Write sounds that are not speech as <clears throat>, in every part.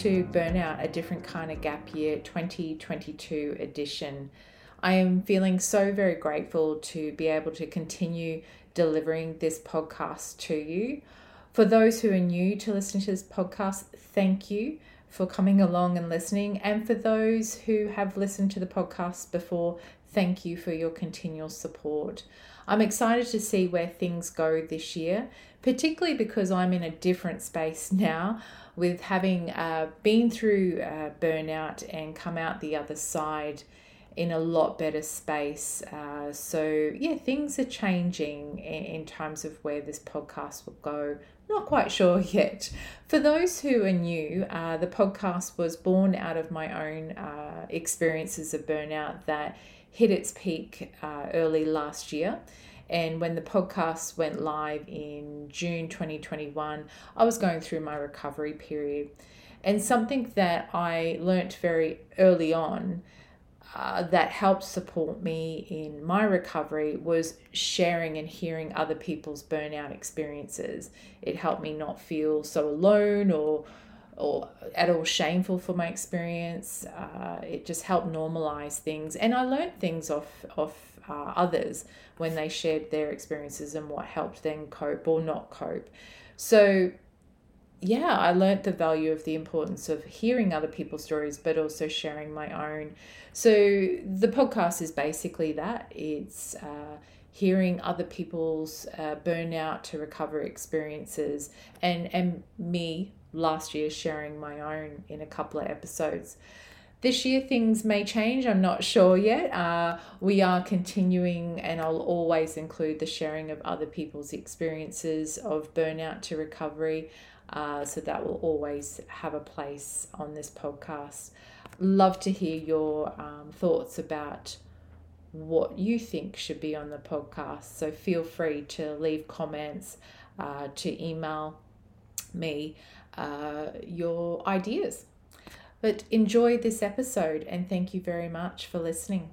to Burnout, a different kind of gap year 2022 edition. I am feeling so very grateful to be able to continue delivering this podcast to you. For those who are new to listening to this podcast, thank you for coming along and listening. And for those who have listened to the podcast before, thank you for your continual support. I'm excited to see where things go this year, particularly because I'm in a different space <laughs> now with having uh, been through uh, burnout and come out the other side in a lot better space. Uh, so, yeah, things are changing in, in terms of where this podcast will go. Not quite sure <laughs> yet. For those who are new, uh, the podcast was born out of my own uh, experiences of burnout that hit its peak uh, early last year. And when the podcast went live in June 2021, I was going through my recovery period. And something that I learnt very early on uh, that helped support me in my recovery was sharing and hearing other people's burnout experiences. It helped me not feel so alone or or at all shameful for my experience. Uh, it just helped normalize things, and I learned things off off uh, others when they shared their experiences and what helped them cope or not cope. So yeah, I learned the value of the importance of hearing other people's stories, but also sharing my own. So the podcast is basically that it's uh, hearing other people's uh, burnout to recover experiences, and and me last year sharing my own in a couple of episodes. This year, things may change. I'm not sure yet. Uh, we are continuing, and I'll always include the sharing of other people's experiences of burnout to recovery. Uh, so that will always have a place on this podcast. Love to hear your um, thoughts about what you think should be on the podcast. So feel free to leave comments, uh, to email me uh, your ideas. But enjoy this episode and thank you very much for listening.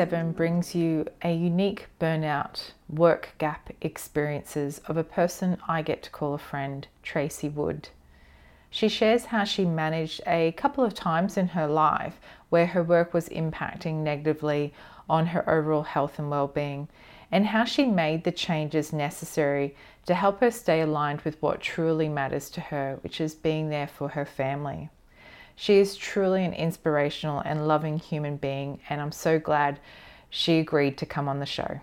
7 brings you a unique burnout work gap experiences of a person I get to call a friend, Tracy Wood. She shares how she managed a couple of times in her life where her work was impacting negatively on her overall health and well-being and how she made the changes necessary to help her stay aligned with what truly matters to her, which is being there for her family. She is truly an inspirational and loving human being, and I'm so glad she agreed to come on the show.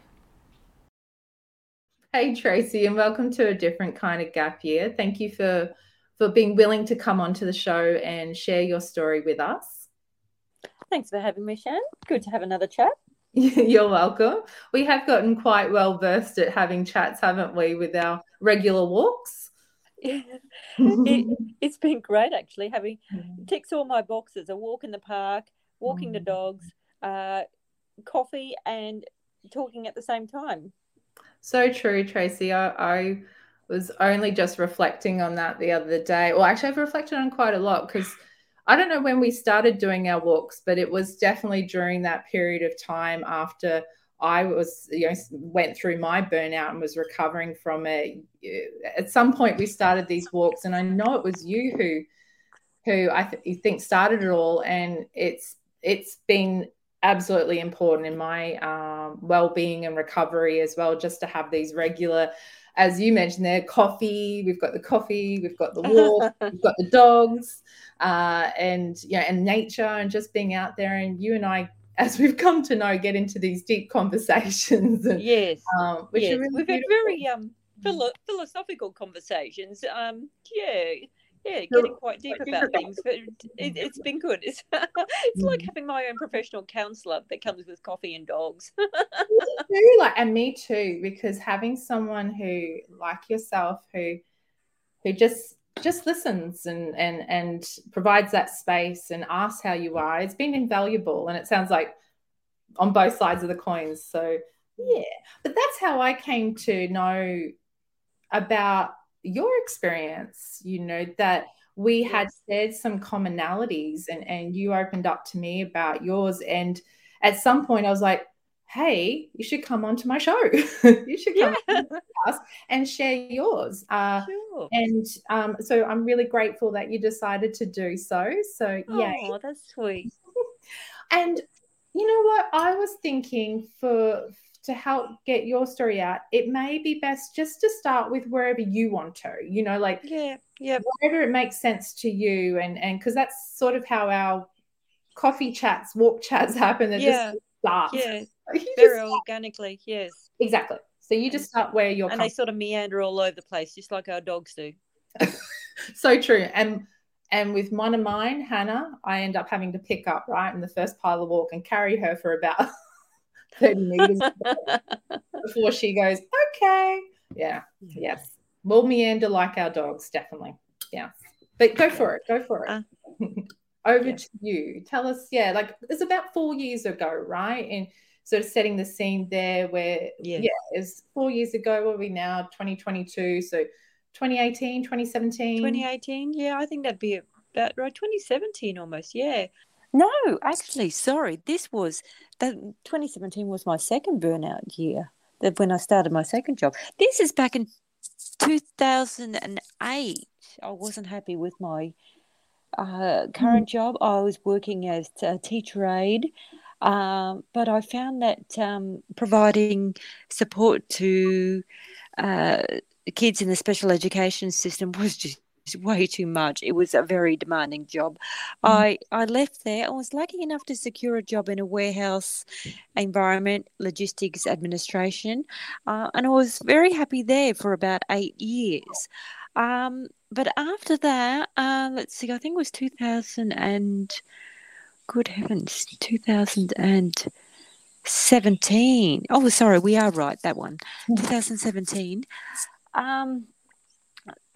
Hey Tracy, and welcome to a different kind of gap year. Thank you for for being willing to come onto the show and share your story with us. Thanks for having me, Shan. Good to have another chat. <laughs> You're welcome. We have gotten quite well versed at having chats, haven't we, with our regular walks? <laughs> it, <laughs> has been great actually having ticks all my boxes a walk in the park walking the mm. dogs uh, coffee and talking at the same time. So true tracy. I, I was only just reflecting on that the other day. Well actually i've reflected on quite a lot because i don't know when we started doing our walks but it was definitely during that period of time after I was, you know, went through my burnout and was recovering from it. At some point, we started these walks, and I know it was you who, who I th- think started it all, and it's it's been absolutely important in my um, well-being and recovery as well, just to have these regular. As you mentioned, there coffee. We've got the coffee. We've got the walk. <laughs> we've got the dogs, uh, and you know, and nature, and just being out there. And you and I as we've come to know, get into these deep conversations. And, <laughs> yes, um, which yes. Really we've had very um, philo- philosophical conversations. Um, yeah, yeah, getting quite deep about things, but it, has <laughs> been good. It's, <laughs> it's like mm. having my own professional counselor that comes with coffee and dogs. too, like, and me too, because having someone who, like yourself, who who just just listens and and and provides that space and asks how you are it's been invaluable and it sounds like on both sides of the coins. So yeah, but that's how I came to know about your experience. You know that we had shared some commonalities, and and you opened up to me about yours. And at some point, I was like, hey, you should come onto my show. <laughs> you should come yeah. and share yours. Uh, sure. And um, so I'm really grateful that you decided to do so. So, yeah. Oh, that's sweet. <laughs> and you know what? I was thinking for to help get your story out, it may be best just to start with wherever you want to, you know, like yeah, yeah, wherever it makes sense to you. And and because that's sort of how our coffee chats, walk chats <laughs> happen. They yeah. just start. Yeah. <laughs> Very organically, yes. Exactly. So you just start where you're And they sort of meander all over the place, just like our dogs do. <laughs> so true. And and with one of mine, Hannah, I end up having to pick up right in the first pile of walk and carry her for about <laughs> 30 meters before she goes, okay. Yeah. Yes. We'll meander like our dogs, definitely. Yeah. But go for it. Go for it. Uh, Over yeah. to you. Tell us, yeah, like it's about four years ago, right? And sort of setting the scene there where, yeah, yeah it's four years ago. What are we now? 2022. So 2018, 2017? 2018. Yeah, I think that'd be about right. 2017 almost. Yeah. No, actually, sorry. This was that 2017 was my second burnout year. That when I started my second job. This is back in 2008. I wasn't happy with my uh, current mm. job. I was working as a teacher aide, um, but I found that um, providing support to uh, kids in the special education system <laughs> was just way too much. It was a very demanding job. Mm. I I left there. I was lucky enough to secure a job in a warehouse environment, logistics administration, uh, and I was very happy there for about eight years. Um, but after that, uh, let's see, I think it was 2000 and good heavens, 2017. Oh, sorry, we are right, that one. Mm. 2017. Um,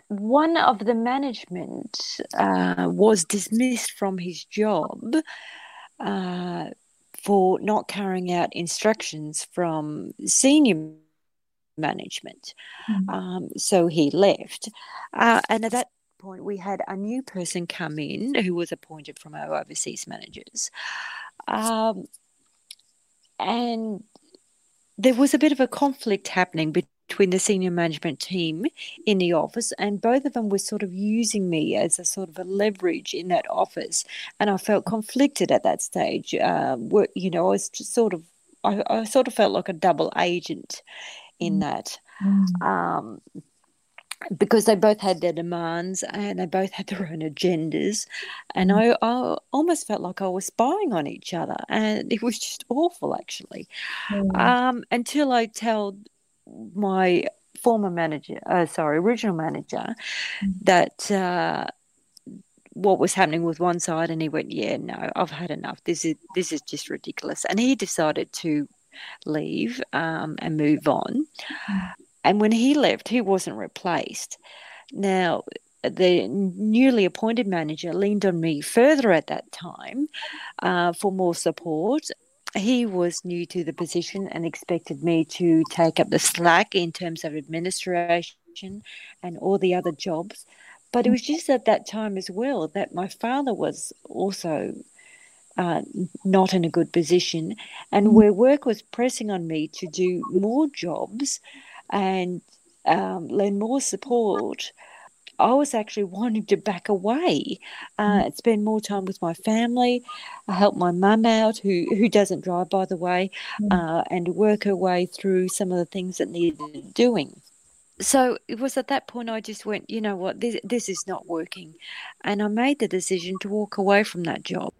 one of the management uh, was dismissed from his job uh, for not carrying out instructions from senior management. Mm-hmm. Um, so he left. Uh, and at that point, we had a new person come in who was appointed from our overseas managers. Um, and there was a bit of a conflict happening between the senior management team in the office, and both of them were sort of using me as a sort of a leverage in that office. And I felt conflicted at that stage. Uh, you know, I was sort of, I, I, sort of felt like a double agent in mm. that. Mm. Um, because they both had their demands and they both had their own agendas. And mm. I, I almost felt like I was spying on each other. And it was just awful, actually. Mm. Um, until I told my former manager, uh, sorry, original manager, mm. that uh, what was happening with one side, and he went, "Yeah, no, I've had enough. This is this is just ridiculous." And he decided to leave um, and move on. Mm. And when he left, he wasn't replaced. Now, the newly appointed manager leaned on me further at that time uh, for more support he was new to the position and expected me to take up the slack in terms of administration and all the other jobs. But it was just at that time as well that my father was also uh, not in a good position, and mm. where work was pressing on me to do more jobs and um, lend more support. I was actually wanting to back away uh, and spend more time with my family, I help my mum out, who, who doesn't drive, by the way, mm. uh, and work her way through some of the things that needed doing. So it was at that point I just went, you know what, this, this is not working. And I made the decision to walk away from that job.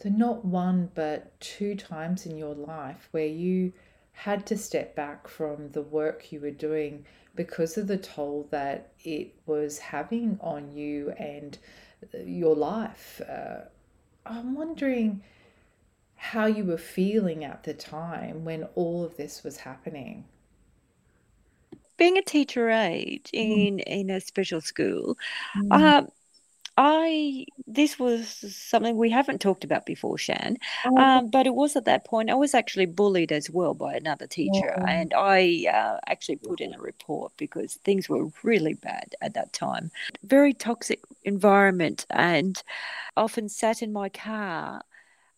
So, not one, but two times in your life where you had to step back from the work you were doing because of the toll that it was having on you and uh, your life. Uh, I'm wondering how you were feeling at the time when all of this was happening. Being a teacher aide mm. in, mm. in a special school, mm. um, I this was something we haven't talked about before, Shan. Oh, um, but it was at that point I was actually bullied as well by another teacher, yeah. and I uh, actually put in a report because things were really bad at that time. Very toxic environment, and often sat in my car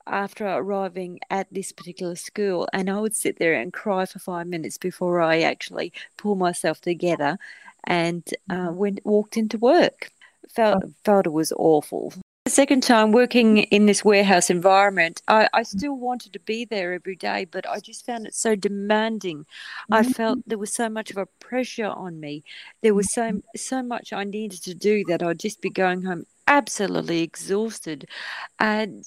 after arriving at this particular school, and I would sit there and cry for five minutes before I actually pull myself together and uh, mm-hmm. went walked into work felt felt it was awful. The second time working in this warehouse environment, I, I still wanted to be there every day, but I just found it so demanding. Mm-hmm. I felt there was so much of a pressure on me. There was so so much I needed to do that I'd just be going home absolutely exhausted, and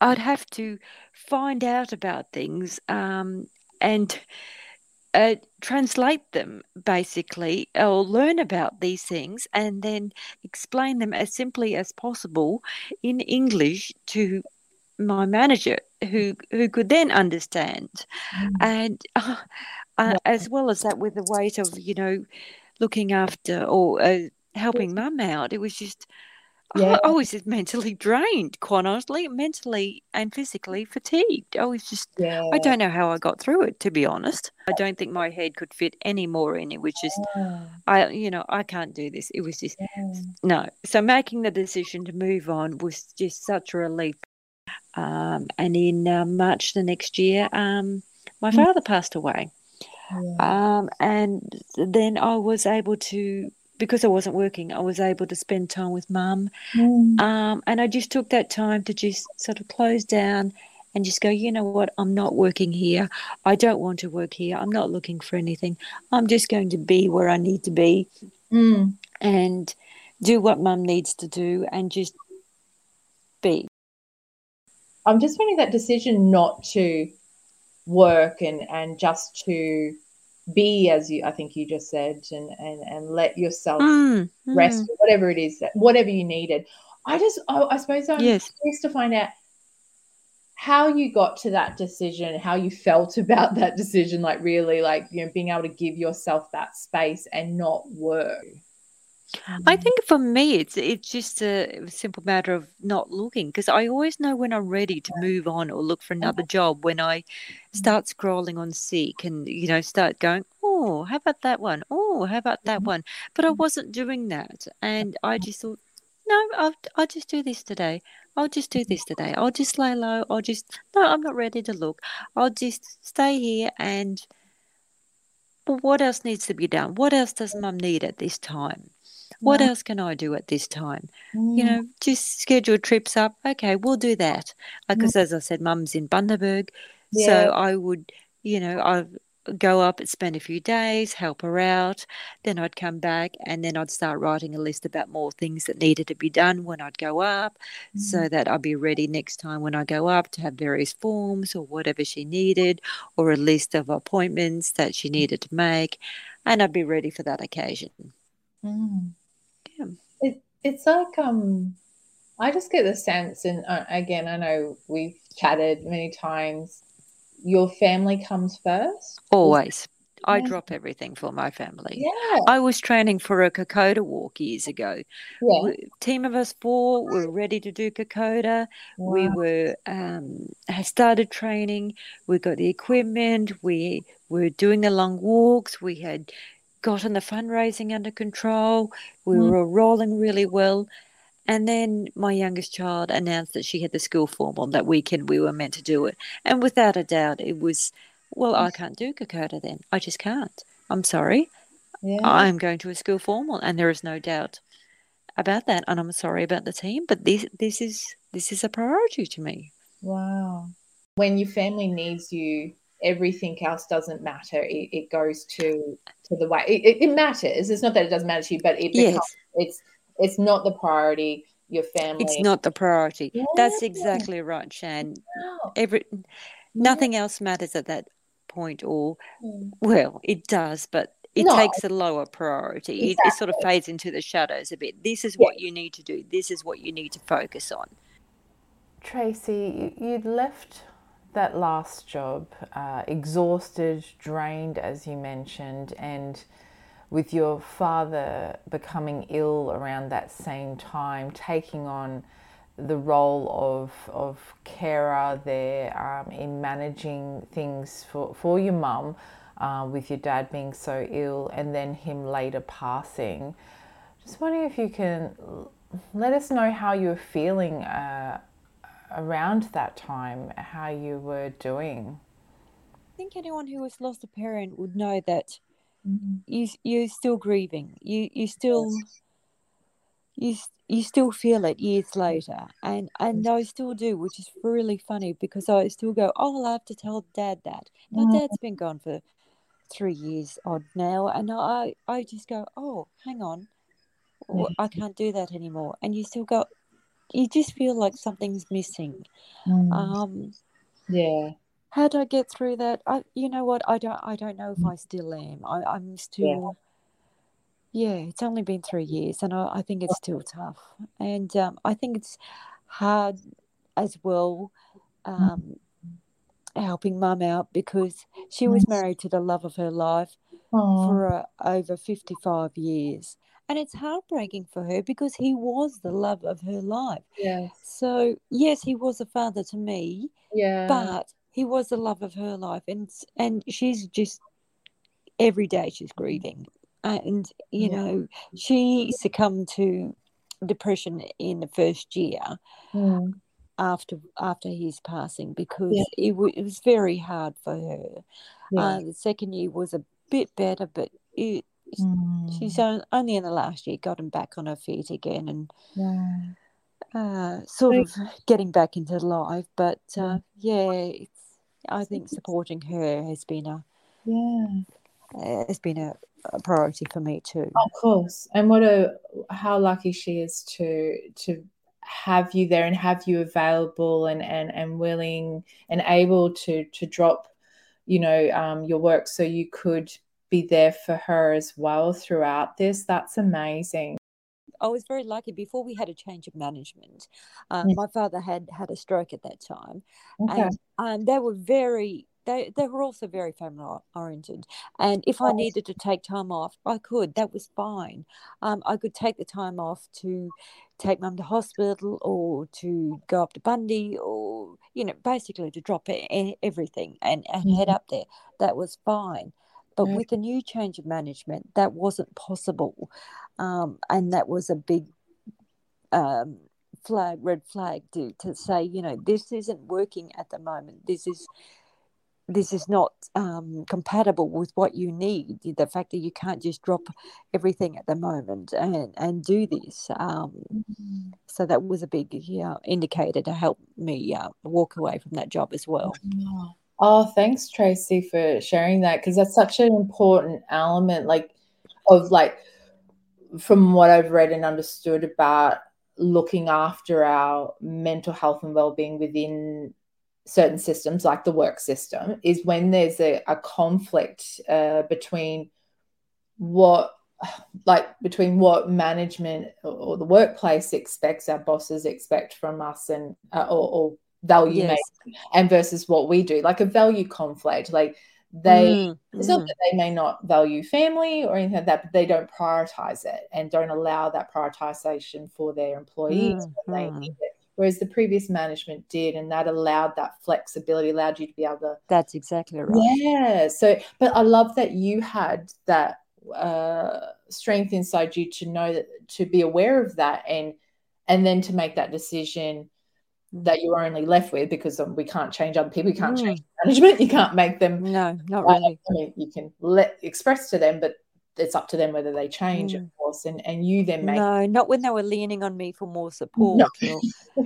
I'd have to find out about things um, and uh, translate them basically or learn about these things and then explain them as simply as possible in English to my manager who who could then understand. Mm. and <laughs> uh, uh, as well as that with the weight of you know looking after or uh, helping mum out it was just yeah. I, I, was just mentally drained, quite honestly, mentally and physically fatigued. I was just, yeah. I don't know how I got through it, to be honest. I don't think my head could fit any more in it, which is, yeah. I, you know, I can't do this. It was just, yeah. no. So making the decision to move on was just such a relief. Um, and in uh, March the next year, um, my mm. father passed away. Um, and then I was able to because I wasn't working, I was able to spend time with mum. Mm. Um, and I just took that time to just sort of close down and just go, you know what, I'm not working here. I don't want to work here. I'm not looking for anything. I'm just going to be where I need to be mm. and do what mum needs to do and just be. I'm just finding that decision not to work and, and just to be as you I think you just said and and and let yourself mm, rest mm. whatever it is that whatever you needed. I just I, I suppose I'm yes. curious to find out how you got to that decision, how you felt <laughs> about that decision, like really like you know being able to give yourself that space and not work. I mm. think for me, it's it's just a simple matter of not looking because I always know when I'm ready to move on or look for another job. When I mm. start scrolling on Seek and you know start going, oh, how about that one? Oh, how about that mm-hmm. one? But I mm. wasn't doing that, and I just thought, no, I'll I'll just do this today. I'll just do mm-hmm. this today. I'll just lay low. I'll just no, I'm not ready to look. I'll just stay here and. Well, what else needs to be done? What else does mum need at this time? What yeah. else can I do at this time? Mm. You know, just schedule trips up. Okay, we'll do that. Because mm. as I said, mum's in Bundaberg. Yeah. So I would, you know, I go up and spend a few days, help her out. Then I'd come back and then I'd start writing a list about more things that needed to be done when I'd go up mm. so that I'd be ready next time when I go up to have various forms or whatever she needed or a list of appointments that she needed to make. And I'd be ready for that occasion. Mm it's like um I just get the sense, and uh, again, I know we've chatted many times. Your family comes first. Always. I drop everything for my family. Yeah. I was training for a Kokoda walk years ago. Yeah. team of us four were ready to do Kokoda. Wow. We were um, started training. We got the equipment. We were doing the long walks. We had gotten the fundraising under control. We mm. were rolling really well. And then my youngest child announced that she had the school form on that weekend. We were meant to do it. And without a doubt, it was, well, I can't do Kokoda then. I just can't. I'm sorry. Yeah. I'm going to a school formal, and there is no doubt about that. And I'm sorry about the team, but this this is this is a priority to me. Wow. When your family needs you everything else doesn't matter. It, it goes to to the way it, it, matters. It's not that it doesn't matter to you, but it becomes, yes. it's it's not the priority. Your family. It's not the priority. Yeah. That's exactly right, Shan. Wow. Every nothing yeah. else matters at that point, or mm. well, it does, but it no. takes a lower priority. Exactly. It, it, sort of fades into the shadows a bit. This is yeah. what you need to do. This is what you need to focus on. Tracy, you'd left that last job, uh, exhausted, drained, as you mentioned, and with your father becoming ill around that same time, taking on the role of, of carer there um, in managing things for, for your mum, uh, with your dad being so ill, and then him later passing. Just wondering if you can let us know how you're feeling uh, around that time, how you were doing. I think anyone who has lost a parent would know that mm-hmm. you you're still grieving. You you still you you still feel it years later, and and I still do, which is really funny because I still go, oh, I'll have to tell Dad that. Now mm-hmm. Dad's been gone for three years odd now, and I I just go, oh, hang on, well, I can't do that anymore, and you still go, you just feel like something's missing. Mm. Um, yeah. How do I get through that? I, you know what? I don't. I don't know if mm. I still am. I, I'm still. Yeah. yeah. it's only been three years, and I, I think it's still tough. And um, I think it's hard as well. Mm. Um, helping mum out because she was married to the love of her life Aww. for uh, over 55 years and it's heartbreaking for her because he was the love of her life. Yeah. So yes, he was a father to me. Yeah. But he was the love of her life, and and she's just every day she's grieving, and you yeah. know she succumbed to depression in the first year. Mm. After after his passing, because yeah. it, w- it was very hard for her. Yeah. Uh, the second year was a bit better, but it Mm. She's only in the last year gotten back on her feet again and yeah. uh, sort of getting back into life. But uh, yeah, it's, I think supporting her has been a yeah has been a, a priority for me too. Of course, and what a how lucky she is to to have you there and have you available and and and willing and able to to drop you know um, your work so you could be there for her as well throughout this. That's amazing. I was very lucky before we had a change of management. Um, My father had had a stroke at that time, okay. and um, they were very. They, they were also very family oriented. And if I needed to take time off, I could. That was fine. Um, I could take the time off to take mum to hospital or to go up to Bundy or, you know, basically to drop everything and, and mm-hmm. head up there. That was fine. But with the new change of management, that wasn't possible. Um, and that was a big um, flag, red flag to, to say, you know, this isn't working at the moment. This is this is not um, compatible with what you need. The fact that you can't just drop everything at the moment and, and do this. Um, mm-hmm. So that was a big yeah, indicator to help me uh, walk away from that job as well. Oh, thanks, Tracy, for sharing that because that's such an important element, like of like from what I've read and understood about looking after our mental health and well-being within certain systems like the work system is when there's a, a conflict uh, between what like between what management or the workplace expects our bosses expect from us and uh, or, or value yes. and versus what we do like a value conflict like they mm, it's not mm. that they may not value family or anything like that but they don't prioritize it and don't allow that prioritization for their employees mm, when they mm. need it whereas the previous management did and that allowed that flexibility allowed you to be able to that's exactly right yeah so but i love that you had that uh, strength inside you to know that to be aware of that and and then to make that decision that you're only left with because we can't change other people, you can't mm. change <laughs> management, you can't make them. No, not really. I mean, you can let express to them, but it's up to them whether they change, mm. of course. And and you then make no, not when they were leaning on me for more <laughs> support. <laughs>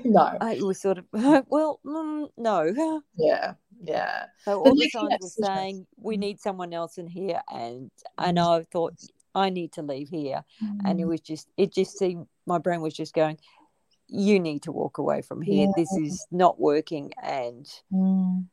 No, no. it was sort of well, mm, no. Yeah, yeah. So all the signs were saying we need someone else in here, and and mm. I thought I need to leave here, mm. and it mm. was just it just seemed my brain was just going you need to walk away from here. Yeah. This is not working, and mm.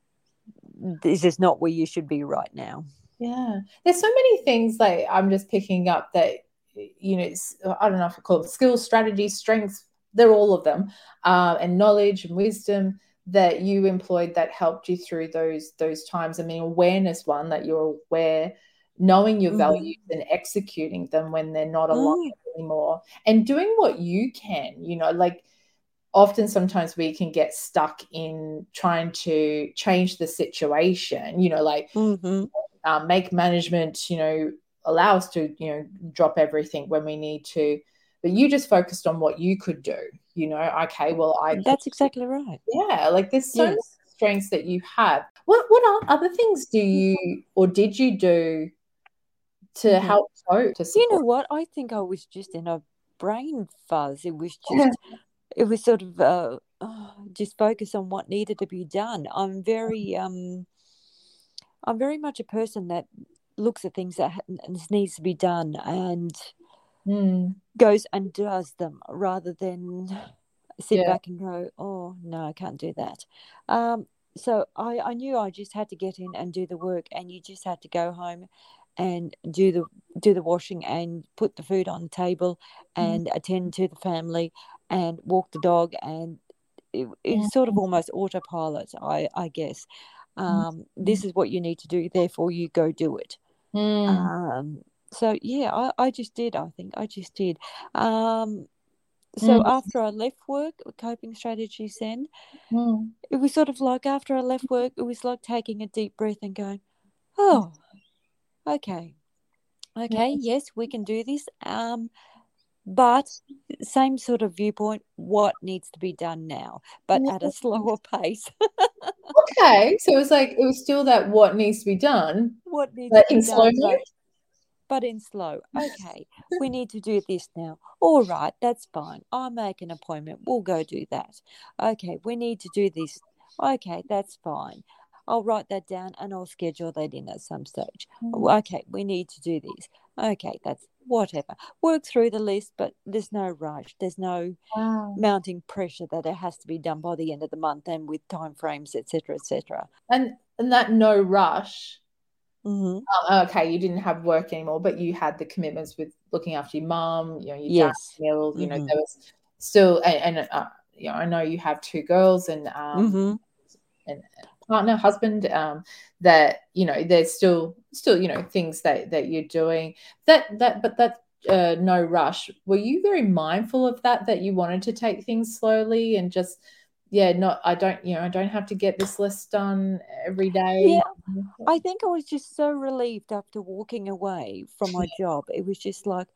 this is not where you should be right now. Yeah, there's so many things like I'm just picking up that you know I don't know if I call them skills, strategies, strengths. They're all of them, uh, and knowledge and wisdom that you employed that helped you through those those times. I mean, awareness one that you're aware knowing your mm. values and executing them when they're not aligned mm. anymore and doing what you can you know like often sometimes we can get stuck in trying to change the situation you know like mm-hmm. um, make management you know allow us to you know drop everything when we need to but you just focused on what you could do you know okay well i that's exactly right yeah like there's so yes. strengths that you have what what other things do you or did you do to mm-hmm. help to you know what i think i was just in a brain fuzz it was <laughs> just it was sort of uh, oh, <sighs> just focus on what needed to be done. I'm very um, I'm very much a person that looks at things that needs to be done and mm. goes and does them rather than sit yeah. back and go, oh no, I can't do that. Um, so I, I knew I just had to get in and do the work, and you just had to go home and do the do the washing and put the food on the table mm. and mm. attend to the family and walk the dog and it, it's yeah. sort of almost autopilot i i guess mm. um, this is what you need to do therefore you go do it mm. um, so yeah I, I just did i think i just did um, so mm. after i left work coping strategies then mm. it was sort of like after i left work it was like taking a deep breath and going oh okay. Okay yes we can do this um but same sort of viewpoint what needs to be done now but at a slower <laughs> pace. Okay so it was like it was still that what needs to be done what needs but to be in done, slow but, but in slow. <laughs> Okay we need to do this now. All right that's fine. I'll make an appointment. We'll go do that. Okay we need to do this. Okay that's fine I'll write that down and I'll schedule that in at some stage. Mm. Okay, we need to do this. Okay, that's whatever. Work through the list, but there's no rush. There's no wow. mounting pressure that it has to be done by the end of the month and with time frames, etc., etc. And and that no rush. Mm-hmm. Um, okay, you didn't have work anymore, but you had the commitments with looking after your mum. You know, your yes. dad ill. You mm-hmm. know, there was still, and, and uh, you know, I know you have two girls, and um, mm-hmm. and partner husband um, that you know there's still still you know things that that you're doing. That that but that uh, no rush. Were you very mindful of that that you wanted to take things slowly and just yeah not i don't you know i don't have to get this list done every day? Yeah. I think i was just so relieved after walking away from my <laughs> job. It was just like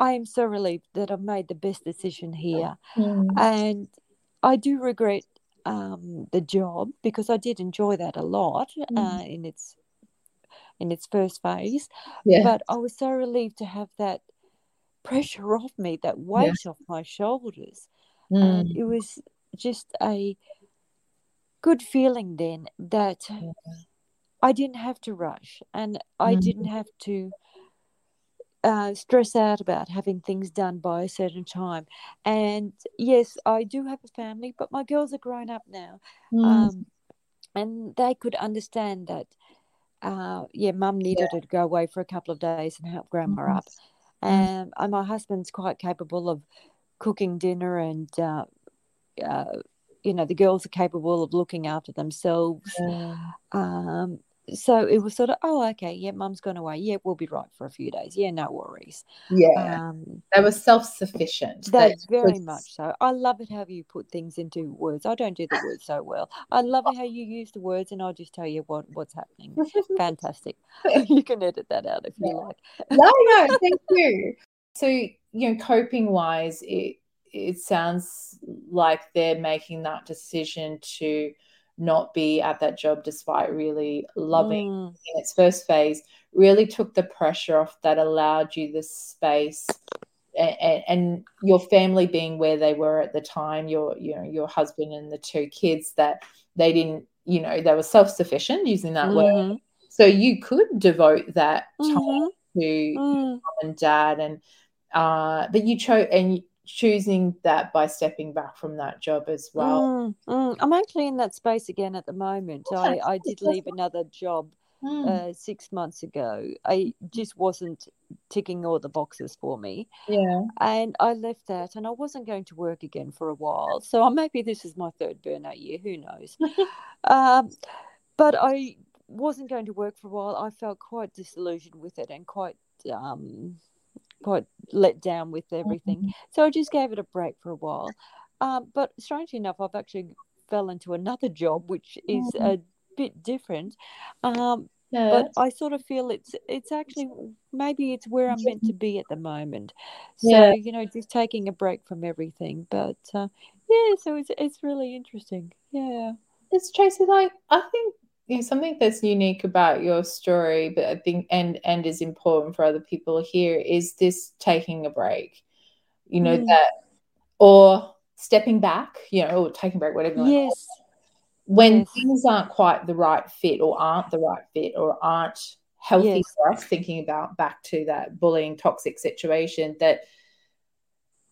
i am so relieved that i've made the best decision here. Mm. and i do regret um, the job because I did enjoy that a lot mm. uh, in its in its first phase. Yeah. But I was so relieved to have that pressure <laughs> off me, that weight yeah. off my shoulders. Mm. And it was just a good feeling then that yeah. I didn't have to rush and I mm. didn't have to uh, stress out about having things done by a certain time. And yes, I do have a family, but my girls are grown up now. Mm. Um, and they could understand that, uh, yeah, mum needed yeah. to go away for a couple of days and help grandma mm-hmm. up. Um, and my husband's quite capable of cooking dinner and, uh, uh, you know, the girls are capable of looking after themselves. Yeah. Um, so it was sort of oh okay yeah mum's gone away. Yeah we'll be right for a few days. Yeah no worries. Yeah. Um, they were self-sufficient. That's very was... much so. I love it how you put things into words. I don't do the words so well. I love it how you use the words and i'll just tell you what what's happening. <laughs> Fantastic. <laughs> You can edit that out if you like. No no thank you. So you know coping wise it it sounds like they're making that decision to not be at that job despite really loving mm. in its first phase really took the pressure off that allowed you the space and, and, your family being where they were at the time your you know your husband and the two kids that they didn't you know they were self-sufficient using that mm word mm-hmm. so you could devote that time mm-hmm. to mm. mom and dad and uh but you chose and choosing that by stepping back from that job as well. Mm, mm. I'm actually in that space again at the moment. I, I did leave another job mm. uh, six months ago. I just wasn't ticking all the boxes for me. Yeah. And I left that and I wasn't going to work again for a while. So maybe this is my third burnout year. Who knows? <laughs> um, but I wasn't going to work for a while. I felt quite disillusioned with it and quite um, quite let down with everything. Mm-hmm. So I just gave it a break for a while. Um, but strangely enough, I've actually fell into another job, which is mm-hmm. a bit different. Um, yeah. But I sort of feel it's it's actually maybe it's where I'm meant to be at the moment. So yeah. you know, just taking a break from everything. But uh, yeah, so it's it's really interesting. Yeah, it's Tracy. Like I think something that's unique about your story, but I think and and is important for other people here is this taking a break. You know mm. that or stepping back. You know, or taking a break, whatever. Yes. Like when yes. things aren't quite the right fit or aren't the right fit or aren't healthy yes. for us thinking about back to that bullying toxic situation that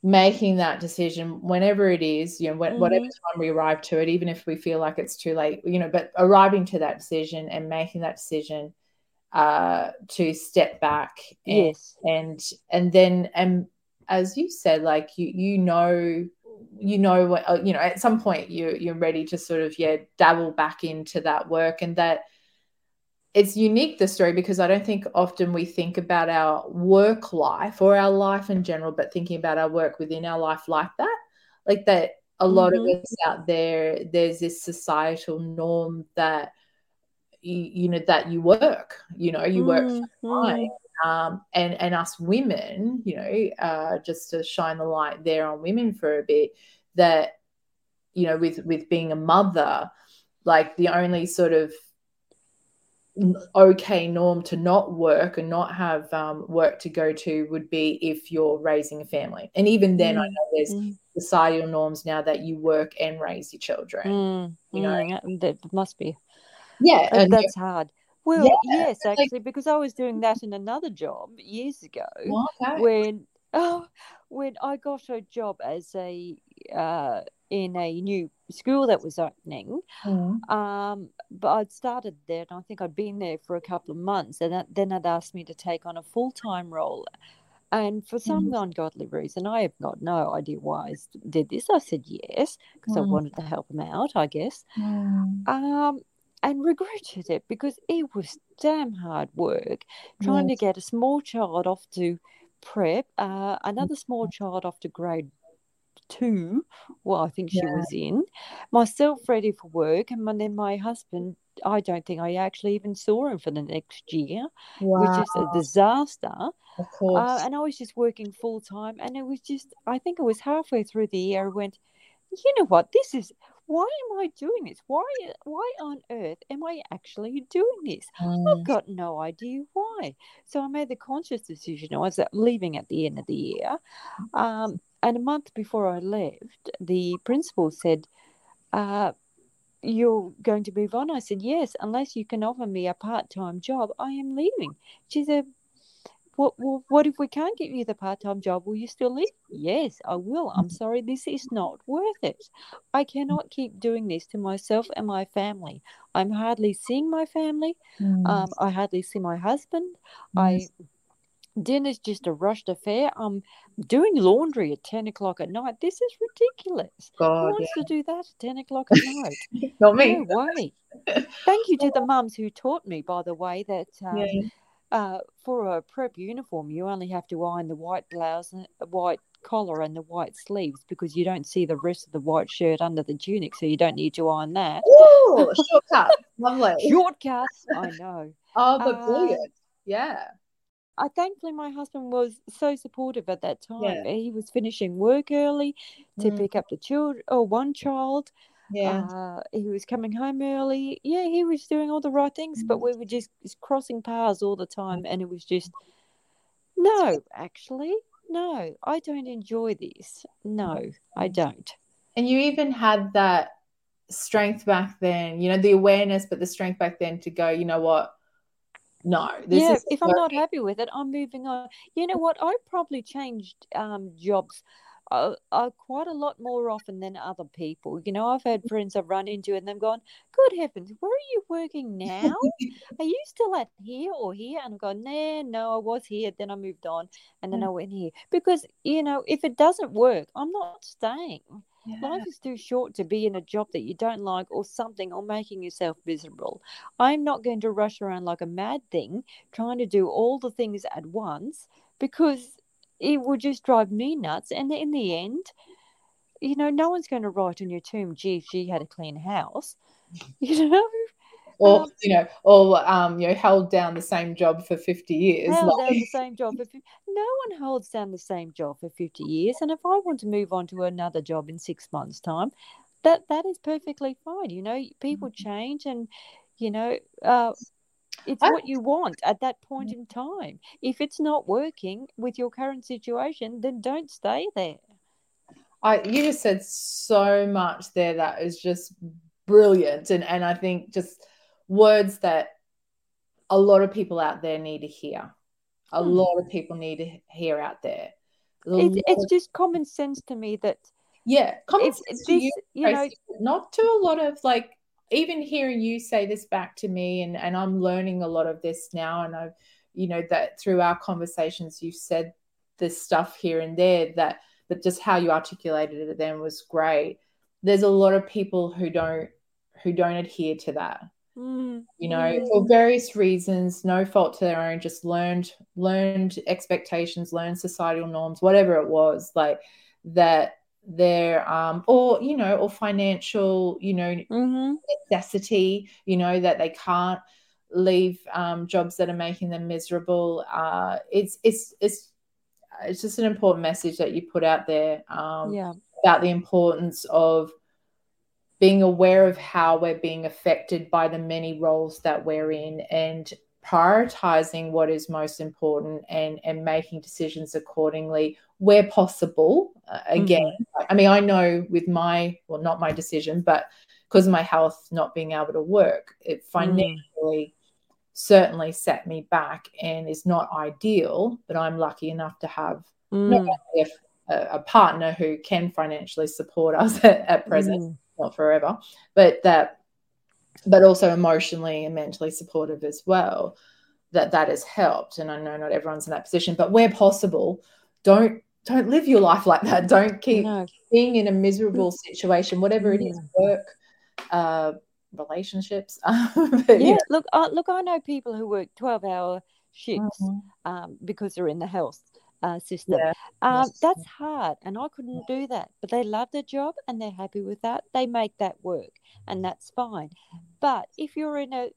making that decision whenever it is you know when, mm-hmm. whatever time we arrive to it even if we feel like it's too late you know but arriving to that decision and making that decision uh to step back and, yes and and then and as you said like you you know you know what uh, you know at some point you you're ready to sort of yeah dabble back into that work and that it's unique the story because I don't think often we think about our work life or our life in general, but thinking about our work within our life like that, like that. A lot mm-hmm. of us out there, there's this societal norm that you, you know that you work, you know, you work mm-hmm. Um, and and us women, you know, uh, just to shine the light there on women for a bit, that you know, with with being a mother, like the only sort of okay norm to not work and not have um, work to go to would be if you're raising a family. And even then, mm. I know there's mm. societal norms now that you work and raise your children. Mm. You know, mm. that must be. Yeah, and that's hard. Well, yeah, yes, actually, like, because I was doing that in another job years ago okay. when <laughs> oh, when I got a job as a uh, in a new school that was opening. Mm. Um, but I'd started there, and I think I'd been there for a couple of months, and that, then they'd asked me to take on a full time role. And for some mm. ungodly reason, I have got no idea why I did this. I said yes because mm. I wanted to help them out, I guess. Mm. Um, and regretted it because it was damn hard work trying yes. to get a small child off to prep, uh, another small child off to grade two, well, I think she yeah. was in, myself ready for work, and then my husband. I don't think I actually even saw him for the next year, wow. which is a disaster. Of course. Uh, and I was just working full time, and it was just, I think it was halfway through the year, I went, you know what, this is why am I doing this? Why why on earth am I actually doing this? Mm. I've got no idea why. So I made the conscious decision. I was leaving at the end of the year. Um, and a month before I left, the principal said, uh, You're going to move on? I said, Yes, unless you can offer me a part time job, I am leaving. She said, what, well, what if we can't get you the part time job? Will you still leave? Yes, I will. I'm sorry, this is not worth it. I cannot keep doing this to myself and my family. I'm hardly seeing my family. Mm. Um, I hardly see my husband. I dinner's just a rushed affair. I'm doing laundry at 10 o'clock at night. This is ridiculous. God, Who wants yeah. to do that at 10 o'clock at night? <laughs> Not me. No way. Thank you to the mums who taught me, by the way, that <laughs> um, yeah. uh, for a prep uniform, you only have to iron the white blouse, and white collar, and the white sleeves because you don't see the rest of the white shirt under the tunic, so you don't need to iron that. Oh, <laughs> shortcut. Lovely. Shortcuts. I know. Oh, but uh, brilliant. Yeah. I thankfully my husband was so supportive at that time. Yeah. He was finishing work early to mm. pick up the children or one child. Yeah. Uh, he was coming home early. Yeah, he was doing all the right things, mm. but we were just crossing paths all the time and it was just no, actually, no, I don't enjoy this. No, I don't. And you even had that strength back then, you know, the awareness, but the strength back then to go, you know what, no. yeah, if I'm not happy with it, I'm moving on. You know what? I probably changed um, jobs uh, uh, quite a lot more often than other people. You know, I've had friends I've run into and they've gone, Good heavens, where are you working now? <laughs> are you still at here or here? And I've gone, Nah, no, I was here. Then I moved on and then mm. I went here. Because, you know, if it doesn't work, I'm not staying. Yeah. Life is too short to be in a job that you don't like or something or making yourself miserable. I'm not going to rush around like a mad thing trying to do all the things at once because it would just drive me nuts. And in the end, you know, no one's going to write on your tomb, gee, if she had a clean house, <laughs> you know? Or um, you know, or um, you know, held down the same job for fifty years. Held like... down the same job for 50... no one holds down the same job for fifty years. And if I want to move on to another job in six months' time, that that is perfectly fine. You know, people mm-hmm. change, and you know, uh, it's what you want at that point in time. If it's not working with your current situation, then don't stay there. I you just said so much there that is just brilliant, and and I think just words that a lot of people out there need to hear. A hmm. lot of people need to hear out there. It, it's just common sense to me that yeah, common it's, sense this, you, you know, not to a lot of like even hearing you say this back to me, and and I'm learning a lot of this now, and I've you know that through our conversations you've said this stuff here and there that but just how you articulated it then was great. There's a lot of people who don't who don't adhere to that Mm. You know, mm. for various reasons, no fault to their own, just learned learned expectations, learned societal norms, whatever it was, like that their um or you know or financial you know mm-hmm. necessity you know that they can't leave um jobs that are making them miserable uh it's it's it's it's just an important message that you put out there um yeah about the importance of being aware of how we're being affected by the many roles that we're in and prioritizing what is most important and and making decisions accordingly where possible uh, again mm-hmm. i mean i know with my well not my decision but because of my health not being able to work it financially mm. certainly set me back and is not ideal but i'm lucky enough to have mm. only a, a, partner who can financially support us <laughs> at, at present mm not forever, but that, but also emotionally and mentally supportive as well. That that has helped, and I know not everyone's in that position, but where possible, don't don't live your life like that. Don't keep no. being in a miserable situation, whatever it is, work, uh, relationships. <laughs> but, yeah, yeah, look, uh, look, I know people who work twelve-hour shifts mm-hmm. um, because they're in the health uh, system. Yeah. Um, yes. That's hard, and I couldn't do that. But they love their job and they're happy with that. They make that work, and that's fine. But if you're in a,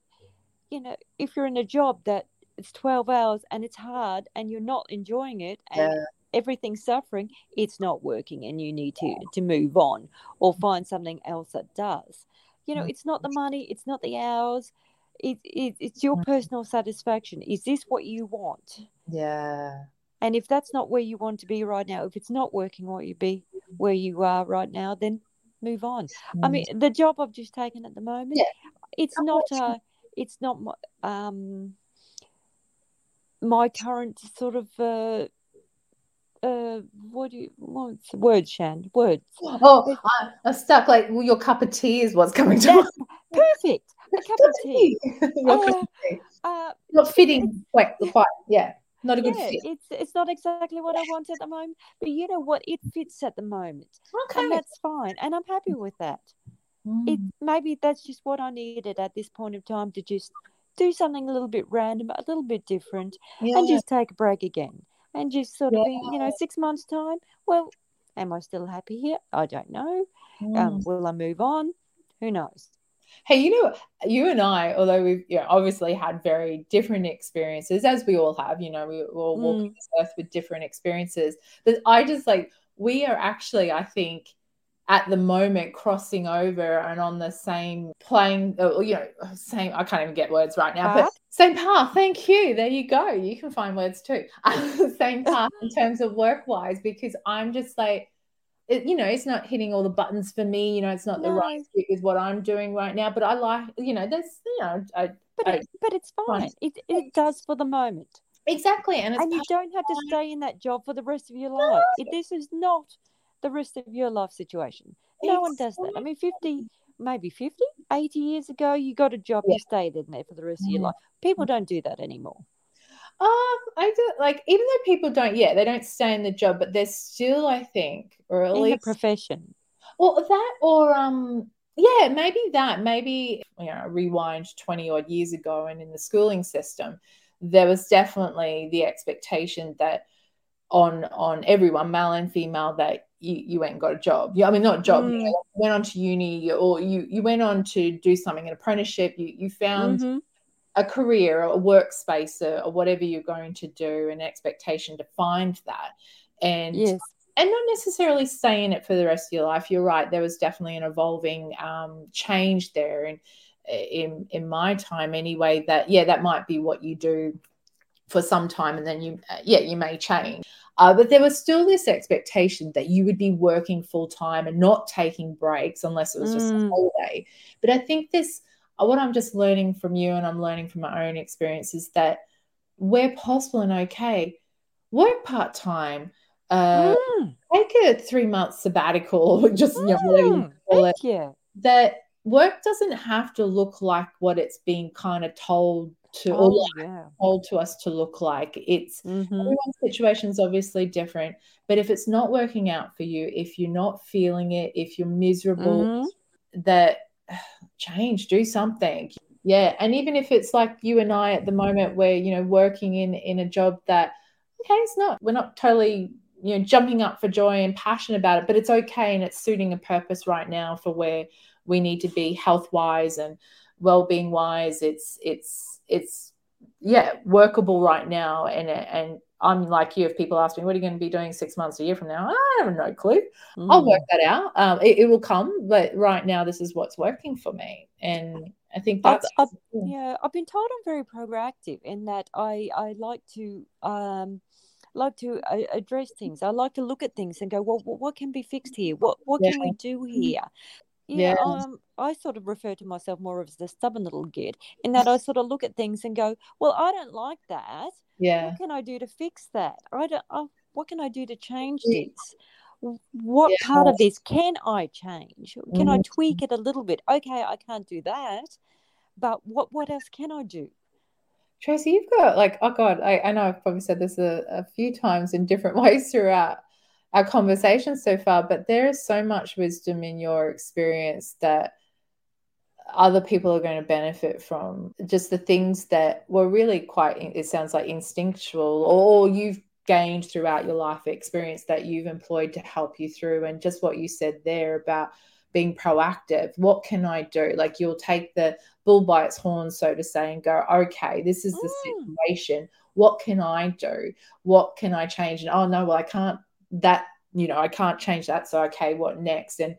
you know, if you're in a job that it's 12 hours and it's hard and you're not enjoying it and yeah. everything's suffering, it's not working, and you need to to move on or find something else that does. You know, mm. it's not the money, it's not the hours. It, it, it's your mm. personal satisfaction. Is this what you want? Yeah. And if that's not where you want to be right now, if it's not working what you be where you are right now, then move on. Mm. I mean, the job I've just taken at the moment, yeah. it's not a, it's not my, um, my current sort of uh, uh, what do you what's words, Shan? Words. Oh, I'm stuck. Like well, your cup of tea is what's coming to mind. Perfect. A cup of tea. <laughs> uh, uh, Not fitting quite, quite. Yeah not a good yeah, fit. It's it's not exactly what I want at the moment, but you know what? It fits at the moment, okay, and that's fine, and I'm happy with that. Mm. It maybe that's just what I needed at this point of time to just do something a little bit random, a little bit different, yeah. and just take a break again, and just sort of yeah. be, you know, six months time. Well, am I still happy here? I don't know. Um, mm. Um, will I move on? Who knows? Hey, you know, you and I, although we've you know, obviously had very different experiences, as we all have, you know, we, we're all walking mm. this earth with different experiences. But I just like, we are actually, I think, at the moment crossing over and on the same plane, you know, same, I can't even get words right now, path? but same path. Thank you. There you go. You can find words too. <laughs> same <laughs> path in terms of work wise, because I'm just like, it, you know, it's not hitting all the buttons for me. You know, it's not no. the right fit with what I'm doing right now. But I like, you know, there's, you know, I, but I, it, but it's fine. It it does for the moment. Exactly, and and you don't have to stay in that job for the rest of your life. No. this is not the rest of your life situation. No exactly. one does that. I mean, 50, maybe 50, 80 years ago, you got a job, yeah. you stayed in there for the rest of your mm-hmm. life. People mm-hmm. don't do that anymore. Um, I do like even though people don't, yeah, they don't stay in the job, but they're still, I think, or at in least the profession. or that or um yeah maybe that maybe you know rewind 20 odd years ago and in the schooling system there was definitely the expectation that on on everyone male and female that you, you went and got a job yeah i mean not job mm. you went on to uni or you you went on to do something an apprenticeship you you found mm-hmm. A career or a workspace or, or, whatever you're going to do an expectation to find that and yes and not necessarily stay in it for the rest of your life. You're right. There was definitely an evolving um, change there, and in in my time anyway. That yeah, that might be what you do for some time, and then you uh, yeah, you may change. Uh, but there was still this expectation that you would be working full time and not taking breaks unless it was just mm. a holiday. But I think this, what I'm just learning from you, and I'm learning from my own experience, is that where possible and okay, work part time uh, mm. take a three month sabbatical, <laughs> just you know, whatever you mm, call it. Yeah. That work doesn't have to look like what it's being kind of told to oh, or yeah. told to us to look like. It's mm-hmm. everyone's situation is obviously different, but if it's not working out for you, if you're not feeling it, if you're miserable, mm-hmm. that <sighs> change, do something. Yeah, and even if it's like you and I at the moment, where you know working in in a job that okay, it's not we're not totally you know jumping up for joy and passionate about it but it's okay and it's suiting a purpose right now for where we need to be health wise and well-being wise it's it's it's yeah workable right now and and i'm like you if people ask me what are you going to be doing six months a year from now i have no clue mm. i'll work that out um, it, it, will come but right now this is what's working for me and i think that's I've, I've, yeah i've been told i'm very proactive in that i i like to um like to uh, address things. I like to look at things and go, well, what can be fixed here? What what yeah. can we do here? Yeah, yeah. Um, I sort of refer to myself more as the stubborn little git, in that I sort of look at things and go, well, I don't like that. Yeah. What can I do to fix that? I don't. I, what can I do to change this? What yeah. part of this can I change? Can mm-hmm. I tweak it a little bit? Okay, I can't do that, but what what else can I do? Tracy, you've got like, oh God, I, I know I've probably said this a, a few times in different <laughs> ways throughout our conversation so far, but there is so much wisdom in your experience that other people are going to benefit from just the things that were really quite it sounds like instinctual or you've gained throughout your life experience that you've employed to help you through and just what you said there about being proactive. What can I do? Like you'll take the bull by its horn, so to say, and go, okay, this is the mm. situation. What can I do? What can I change? And oh no, well, I can't that, you know, I can't change that. So okay, what next? And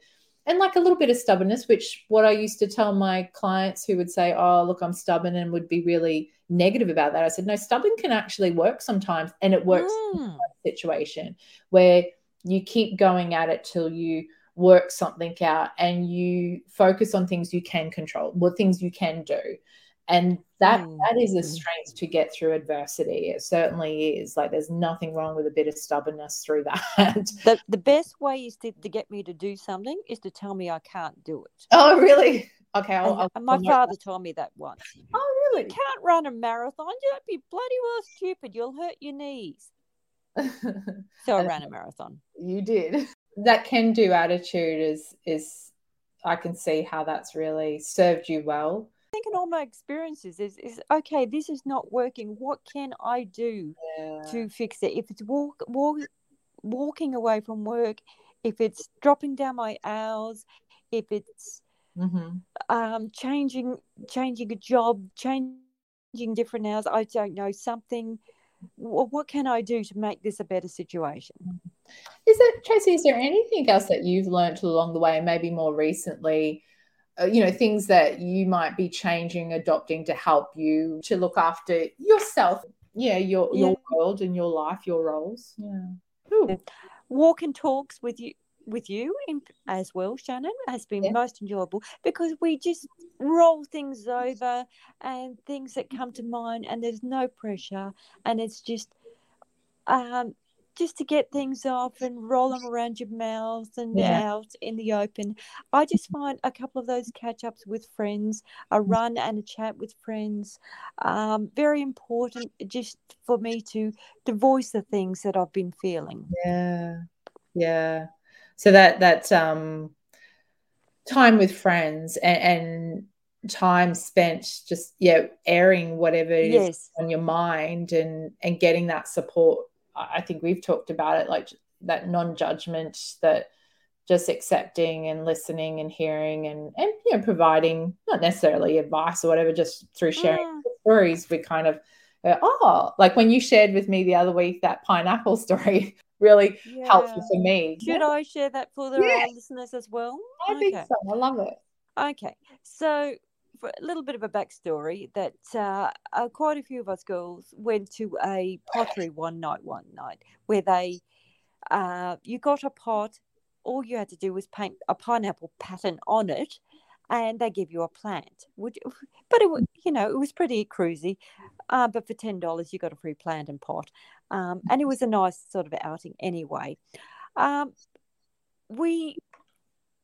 and like a little bit of stubbornness, which what I used to tell my clients who would say, Oh, look, I'm stubborn and would be really negative about that. I said, No, stubborn can actually work sometimes. And it works mm. in a situation where you keep going at it till you work something out and you focus on things you can control, what things you can do. And that mm. that is a strength to get through adversity. It certainly is. Like there's nothing wrong with a bit of stubbornness through <laughs> that. The the best way is to, to get me to do something is to tell me I can't do it. Oh really? Okay. I'll, and, I'll, and my I'll father told me that once. Oh really? You can't run a marathon. You'd be bloody well stupid. You'll hurt your knees. <laughs> so I ran a marathon. You did that can do attitude is is I can see how that's really served you well. Think in all my experiences is is okay, this is not working. What can I do yeah. to fix it? If it's walk, walk walking away from work, if it's dropping down my hours, if it's mm-hmm. um, changing changing a job, changing different hours, I don't know something. What can I do to make this a better situation? Mm-hmm. Is it Tracy? Is there anything else that you've learned along the way, maybe more recently? Uh, you know, things that you might be changing, adopting to help you to look after yourself. Yeah, your yeah. your world and your life, your roles. Yeah. Ooh. Walk and talks with you with you in, as well, Shannon, has been yeah. most enjoyable because we just roll things over and things that come to mind, and there's no pressure, and it's just um, just to get things off and roll them around your mouth and yeah. out in the open. I just find a couple of those catch ups with friends, a mm. run and a chat with friends, um, very important just for me to to voice the things that I've been feeling. Yeah, yeah. So that that um time with friends and, and time spent just yeah airing whatever it yes. is on your mind and and getting that support i think we've talked about it like that non-judgment that just accepting and listening and hearing and and you know providing not necessarily advice or whatever just through sharing yeah. stories we kind of uh, oh like when you shared with me the other week that pineapple <laughs> story really yeah. helpful for me should yeah. i share that for the listeners as well i okay. think so i love it okay so for a little bit of a backstory that uh, uh, quite a few of us girls went to a pottery one night, one night where they, uh, you got a pot, all you had to do was paint a pineapple pattern on it, and they give you a plant. Would you, <laughs> but it you know, it was pretty cruisy. Uh, but for ten dollars, you got a free plant and pot, um, and it was a nice sort of outing anyway. Um, we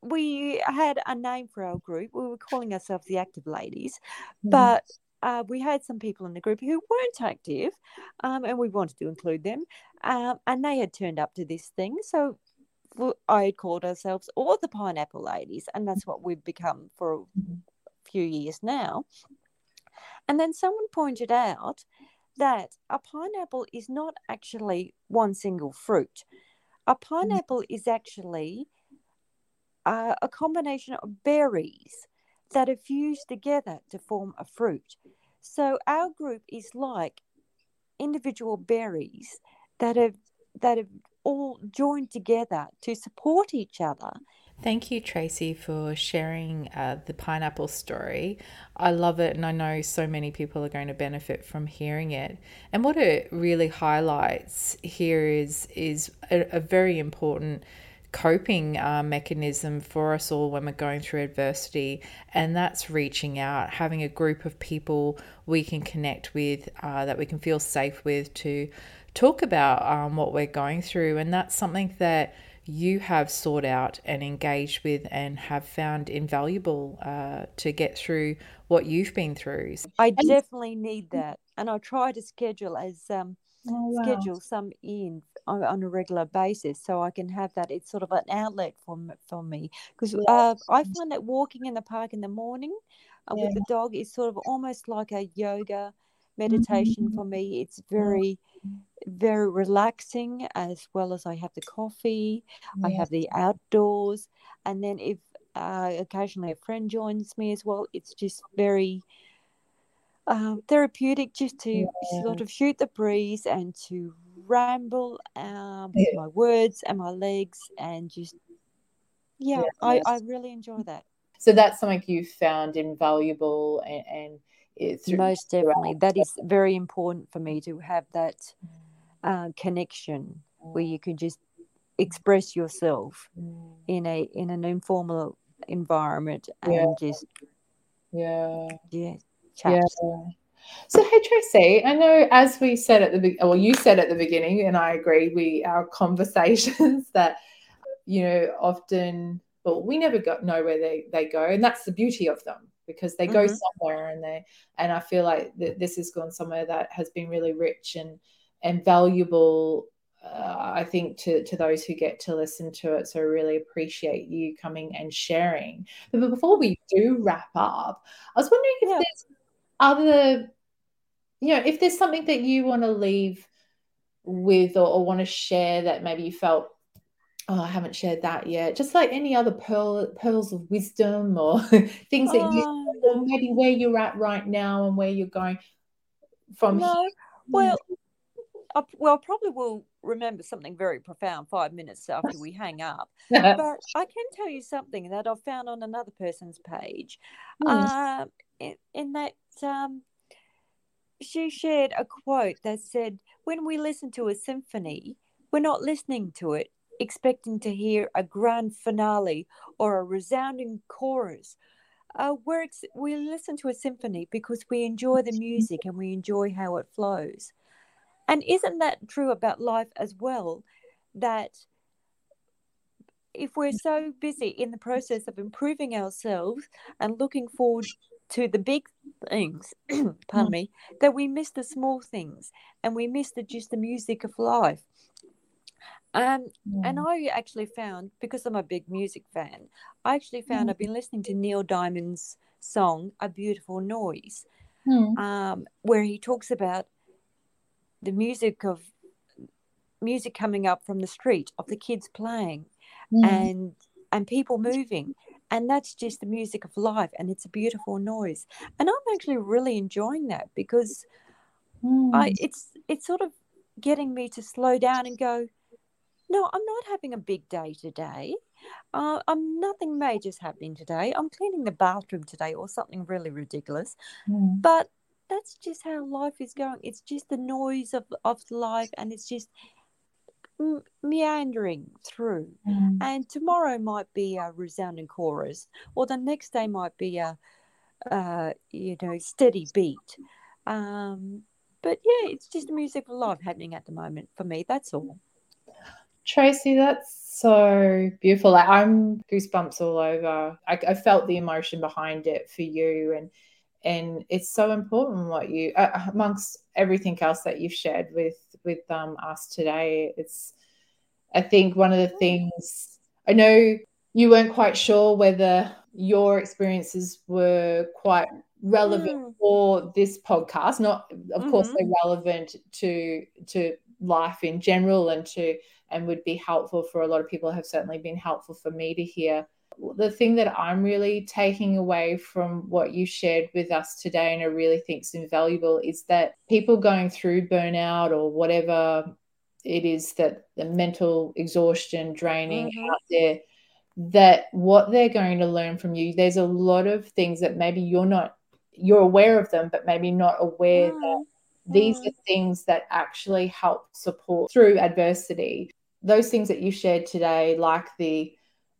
we had a name for our group. We were calling ourselves the Active Ladies, mm-hmm. but uh, we had some people in the group who weren't active, um, and we wanted to include them. Um, and they had turned up to this thing, so I had called ourselves all the Pineapple Ladies, and that's what we've become for a mm-hmm. few years now. And then someone pointed out that a pineapple is not actually one single fruit. A mm-hmm. pineapple is actually uh, a combination of berries that are fused together to form a fruit. So our group is like individual berries that have that have all joined together to support each other. Thank you, Tracy, for sharing uh, the pineapple story. I love it, and I know so many people are going to benefit from hearing it. And what it really highlights here is is a, a very important coping uh, mechanism for us all when we're going through adversity, and that's reaching out, having a group of people we can connect with, uh, that we can feel safe with to talk about um, what we're going through. And that's something that you have sought out and engaged with and have found invaluable uh, to get through what you've been through. I definitely need that. And I try to schedule as um, oh, wow. schedule some in on, on, a regular basis so I can have that. It's sort of an outlet for for me because uh, I find that walking in the park in the morning uh, yeah. with the dog is sort of almost like a yoga meditation mm-hmm. for me. It's very very relaxing as well as I have the coffee, yeah. I have the outdoors, and then if uh, occasionally a friend joins me as well, it's just very um, therapeutic just to yeah. sort of shoot the breeze and to ramble um, with my words and my legs and just yeah, yeah I, I really enjoy that. So that's something you found invaluable and, and it's most definitely. that is very important for me to have that uh, connection where you can just express yourself mm. in a in an informal environment and yeah. just yeah. Yeah chat. yeah so hey Tracy, I know as we said at the well, you said at the beginning, and I agree. We our <laughs> conversations that you know often well we never got know where they they go, and that's the beauty of them because they go mm-hmm. somewhere and they and I feel like th- this has gone somewhere that has been really rich and and valuable. Uh, I think to to those who get to listen to it, so I really appreciate you coming and sharing. But before we do wrap up, I was wondering if yeah. there's other you know if there's something that you want to leave with or, or want to share that maybe you felt oh i haven't shared that yet just like any other pearl pearls of wisdom or <laughs> things that you oh. or maybe where you're at right now and where you're going from no. Here. well I, well probably will remember something very profound five minutes after we hang up <laughs> but i can tell you something that i've found on another person's page mm. uh, in, in that um, she shared a quote that said, When we listen to a symphony, we're not listening to it expecting to hear a grand finale or a resounding chorus. Uh, we're ex- we listen to a symphony because we enjoy the music and we enjoy how it flows. And isn't that true about life as well? That if we're so busy in the process of improving ourselves and looking forward to the big things, <clears throat> pardon mm. me, that we miss the small things and we miss the just the music of life. Um, yeah. And I actually found, because I'm a big music fan, I actually found mm. I've been listening to Neil Diamond's song, A Beautiful Noise, mm. um, where he talks about the music of music coming up from the street of the kids playing mm. and and people moving and that's just the music of life and it's a beautiful noise. And i'm actually really enjoying that because mm. i it's it's sort of getting me to slow down and go no i'm not having a big day today. Uh, i'm nothing major's happening today. I'm cleaning the bathroom today or something really ridiculous. Mm. but that's just how life is going. It's just the noise of, of life and it's just meandering through. Mm. And tomorrow might be a resounding chorus, or the next day might be a, uh, you know, steady beat. Um, but yeah, it's just music of life happening at the moment for me. That's all. Tracy, that's so beautiful. Like I'm goosebumps all over. I, I felt the emotion behind it for you, and and it's so important what you uh, amongst everything else that you've shared with with um, us today it's i think one of the things i know you weren't quite sure whether your experiences were quite relevant mm. for this podcast not of mm-hmm. course they're relevant to to life in general and to and would be helpful for a lot of people have certainly been helpful for me to hear the thing that I'm really taking away from what you shared with us today, and I really think is invaluable, is that people going through burnout or whatever it is that the mental exhaustion, draining mm-hmm. out there, that what they're going to learn from you, there's a lot of things that maybe you're not, you're aware of them, but maybe not aware mm-hmm. that these mm-hmm. are things that actually help support through adversity. Those things that you shared today, like the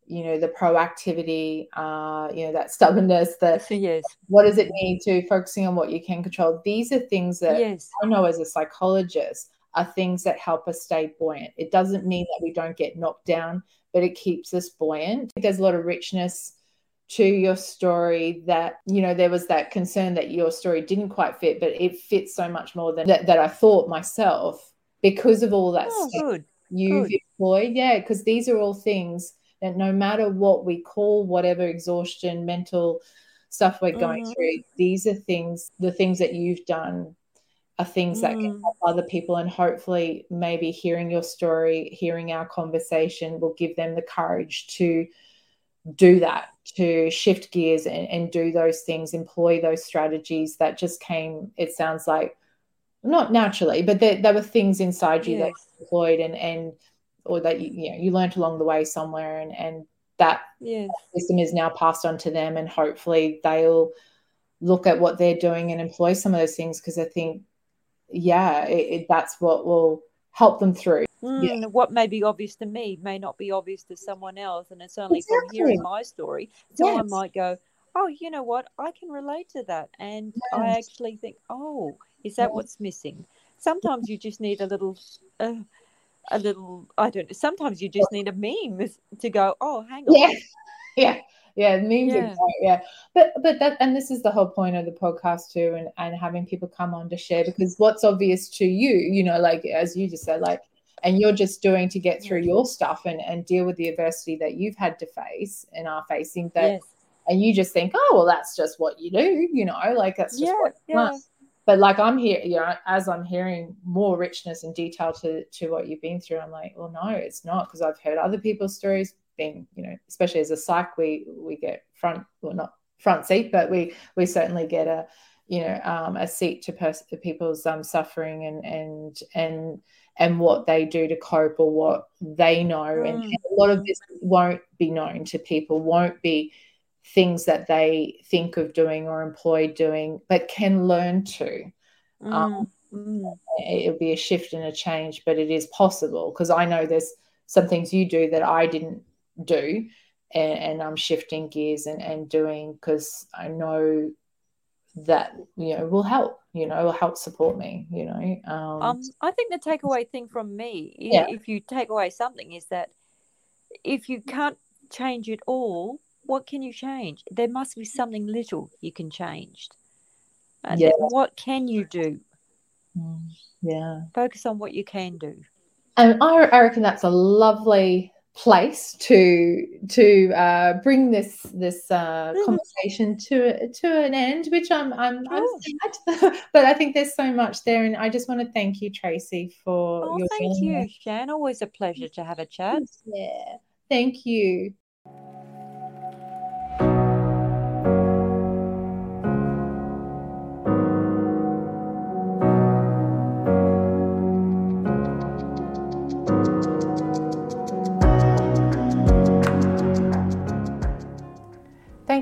you know the proactivity uh you know that stubbornness that yes what does it need to focusing on what you can control these are things that yes. i know as a psychologist are things that help us stay buoyant it doesn't mean that we don't get knocked down but it keeps us buoyant there's a lot of richness to your story that you know there was that concern that your story didn't quite fit but it fits so much more than that, that i thought myself because of all that oh, good. you've good. employed yeah because these are all things that no matter what we call whatever exhaustion, mental stuff we're going mm. through, these are things, the things that you've done are things mm. that can mm. help other people. And hopefully, maybe hearing your story, hearing our conversation will give them the courage to do that, to shift gears and, and do those things, employ those strategies that just came, it sounds like, not naturally, but there, there were things inside you yes. that employed and, and or that you, you know you learned along the way somewhere and and that yes. system is now passed on to them and hopefully they'll look at what they're doing and employ some of those things because i think yeah it, it, that's what will help them through mm, yeah. what may be obvious to me may not be obvious to someone else and it's only exactly. from hearing my story someone yes. might go oh you know what i can relate to that and yes. i actually think oh is that what's missing sometimes you just need a little uh, a little i don't know sometimes you just need a meme to go oh hang on. Yeah. <laughs> Yeah. Yeah memes yeah. Great, yeah. But but that and this is the whole point of the podcast too and and having people come on to share because what's obvious to you you know like as you just said like and you're just doing to get through your stuff and and deal with the adversity that you've had to face and are facing that yes. and you just think oh well that's just what you do you know like that's just yeah, what yeah but like I'm here, you know, as I'm hearing more richness and detail to to what you've been through, I'm like, well, no, it's not because I've heard other people's stories. Being, you know, especially as a psych, we we get front, well, not front seat, but we we certainly get a, you know, um, a seat to pers- people's um, suffering and and and and what they do to cope or what they know, mm. and, and a lot of this won't be known to people, won't be things that they think of doing or employ doing, but can learn to. Mm. Um, mm. It'll be a shift and a change, but it is possible because I know there's some things you do that I didn't do, and, and I'm shifting gears and, and doing because I know that you know will help you know will help support me you know um, um i think the takeaway thing from me yeah. if you take away something is that if you can't change it all what can you change? There must be something little you can change. And yeah. what can you do? Mm, yeah. Focus on what you can do. and I, I reckon that's a lovely place to to uh, bring this this uh, mm. conversation to to an end, which I'm I'm, I'm sad, <laughs> but I think there's so much there, and I just want to thank you, Tracy, for oh, your. Thank you, Shan. Always a pleasure to have a chat. Yeah, thank you.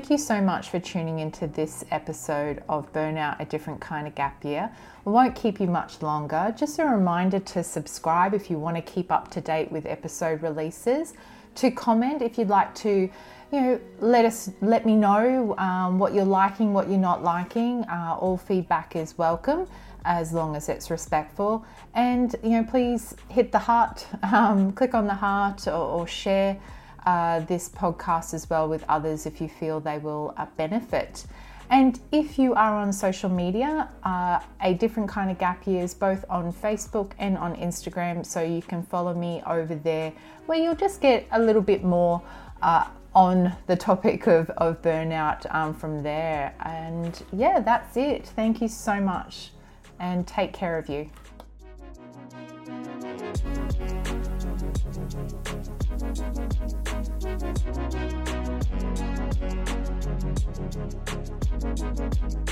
Thank you so much for tuning into this episode of Burnout a Different Kind of Gap Year. We won't keep you much longer. Just a reminder to subscribe if you want to keep up to date with episode releases, to comment if you'd like to you know, let us let me know um, what you're liking, what you're not liking. Uh, all feedback is welcome as long as it's respectful. And you know, please hit the heart, <laughs> um, click on the heart, or, or share uh, this podcast as well with others if you feel they will uh, benefit. And if you are on social media, uh, a different kind of gap years, both on Facebook and on Instagram, so you can follow me over there, where you'll just get a little bit more uh, on the topic of, of burnout um, from there. And yeah, that's it. Thank you so much, and take care of you. Thank you.